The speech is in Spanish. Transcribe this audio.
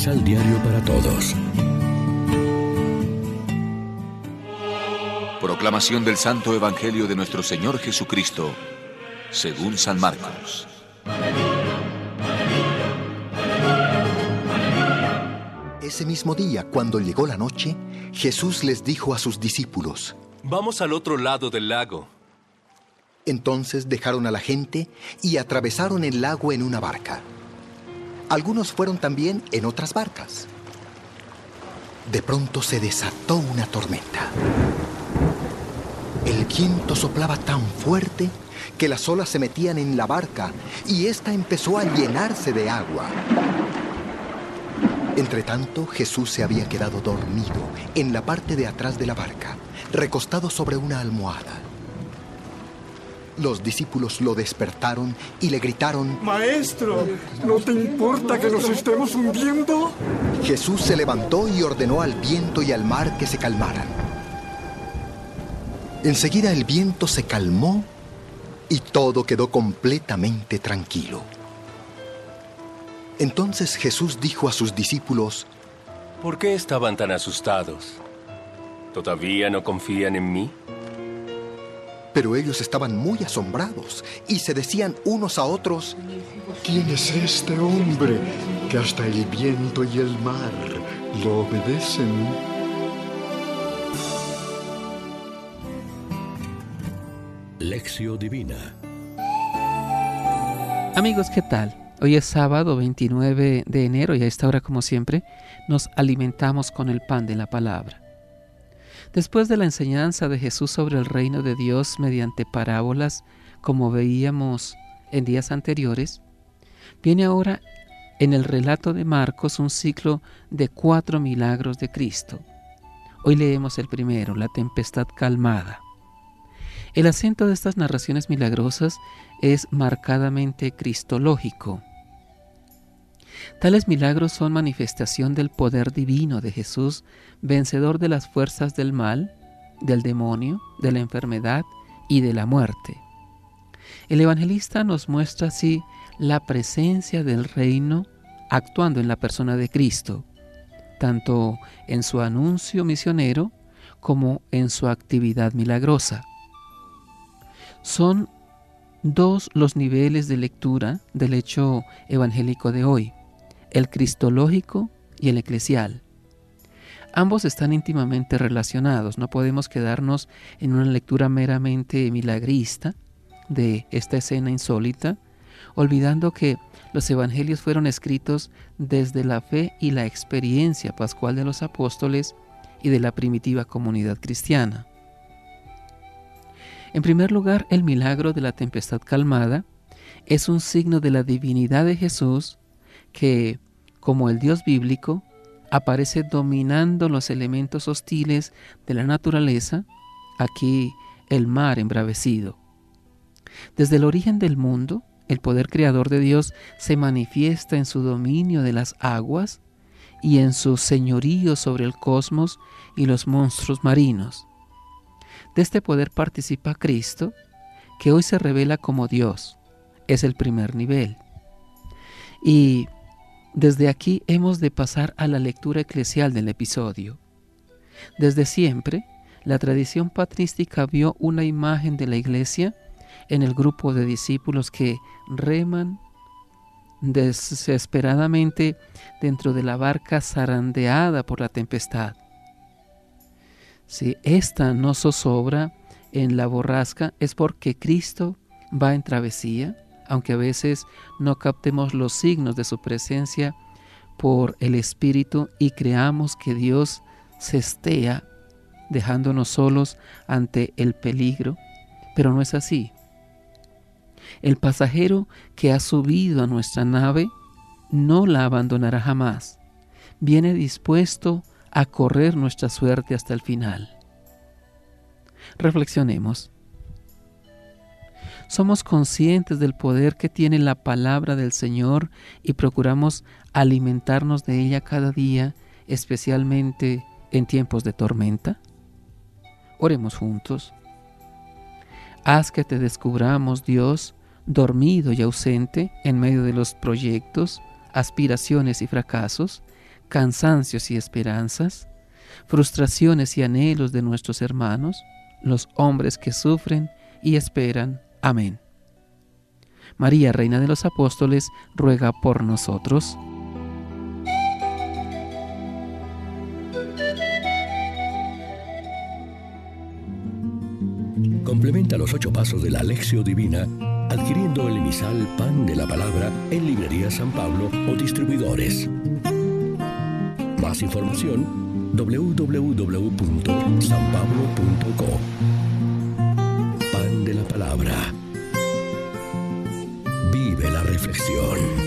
Misal Diario para Todos. Proclamación del Santo Evangelio de nuestro Señor Jesucristo, según San Marcos. Ese mismo día, cuando llegó la noche, Jesús les dijo a sus discípulos, Vamos al otro lado del lago. Entonces dejaron a la gente y atravesaron el lago en una barca. Algunos fueron también en otras barcas. De pronto se desató una tormenta. El viento soplaba tan fuerte que las olas se metían en la barca y ésta empezó a llenarse de agua. Entretanto, Jesús se había quedado dormido en la parte de atrás de la barca, recostado sobre una almohada. Los discípulos lo despertaron y le gritaron, Maestro, ¿no te importa que nos estemos hundiendo? Jesús se levantó y ordenó al viento y al mar que se calmaran. Enseguida el viento se calmó y todo quedó completamente tranquilo. Entonces Jesús dijo a sus discípulos, ¿Por qué estaban tan asustados? ¿Todavía no confían en mí? Pero ellos estaban muy asombrados y se decían unos a otros, ¿Quién es este hombre que hasta el viento y el mar lo obedecen? Lección Divina. Amigos, ¿qué tal? Hoy es sábado 29 de enero y a esta hora, como siempre, nos alimentamos con el pan de la palabra. Después de la enseñanza de Jesús sobre el reino de Dios mediante parábolas, como veíamos en días anteriores, viene ahora en el relato de Marcos un ciclo de cuatro milagros de Cristo. Hoy leemos el primero, la tempestad calmada. El acento de estas narraciones milagrosas es marcadamente cristológico. Tales milagros son manifestación del poder divino de Jesús, vencedor de las fuerzas del mal, del demonio, de la enfermedad y de la muerte. El evangelista nos muestra así la presencia del reino actuando en la persona de Cristo, tanto en su anuncio misionero como en su actividad milagrosa. Son dos los niveles de lectura del hecho evangélico de hoy, el cristológico y el eclesial. Ambos están íntimamente relacionados, no podemos quedarnos en una lectura meramente milagrista de esta escena insólita, olvidando que los evangelios fueron escritos desde la fe y la experiencia pascual de los apóstoles y de la primitiva comunidad cristiana. En primer lugar, el milagro de la tempestad calmada es un signo de la divinidad de Jesús que, como el Dios bíblico, aparece dominando los elementos hostiles de la naturaleza, aquí el mar embravecido. Desde el origen del mundo, el poder creador de Dios se manifiesta en su dominio de las aguas y en su señorío sobre el cosmos y los monstruos marinos. De este poder participa Cristo, que hoy se revela como Dios. Es el primer nivel. Y desde aquí hemos de pasar a la lectura eclesial del episodio. Desde siempre, la tradición patrística vio una imagen de la iglesia en el grupo de discípulos que reman desesperadamente dentro de la barca zarandeada por la tempestad. Si esta no zozobra en la borrasca es porque Cristo va en travesía, aunque a veces no captemos los signos de su presencia por el Espíritu y creamos que Dios se estea dejándonos solos ante el peligro, pero no es así. El pasajero que ha subido a nuestra nave no la abandonará jamás. Viene dispuesto a correr nuestra suerte hasta el final. Reflexionemos. Somos conscientes del poder que tiene la palabra del Señor y procuramos alimentarnos de ella cada día, especialmente en tiempos de tormenta. Oremos juntos. Haz que te descubramos, Dios, dormido y ausente en medio de los proyectos, aspiraciones y fracasos, cansancios y esperanzas, frustraciones y anhelos de nuestros hermanos, los hombres que sufren y esperan. Amén. María, Reina de los Apóstoles, ruega por nosotros. Complementa los ocho pasos de la Alexio Divina adquiriendo el emisal Pan de la Palabra en Librería San Pablo o distribuidores. Más información www.sanpablo.co Palabra. Vive la reflexión.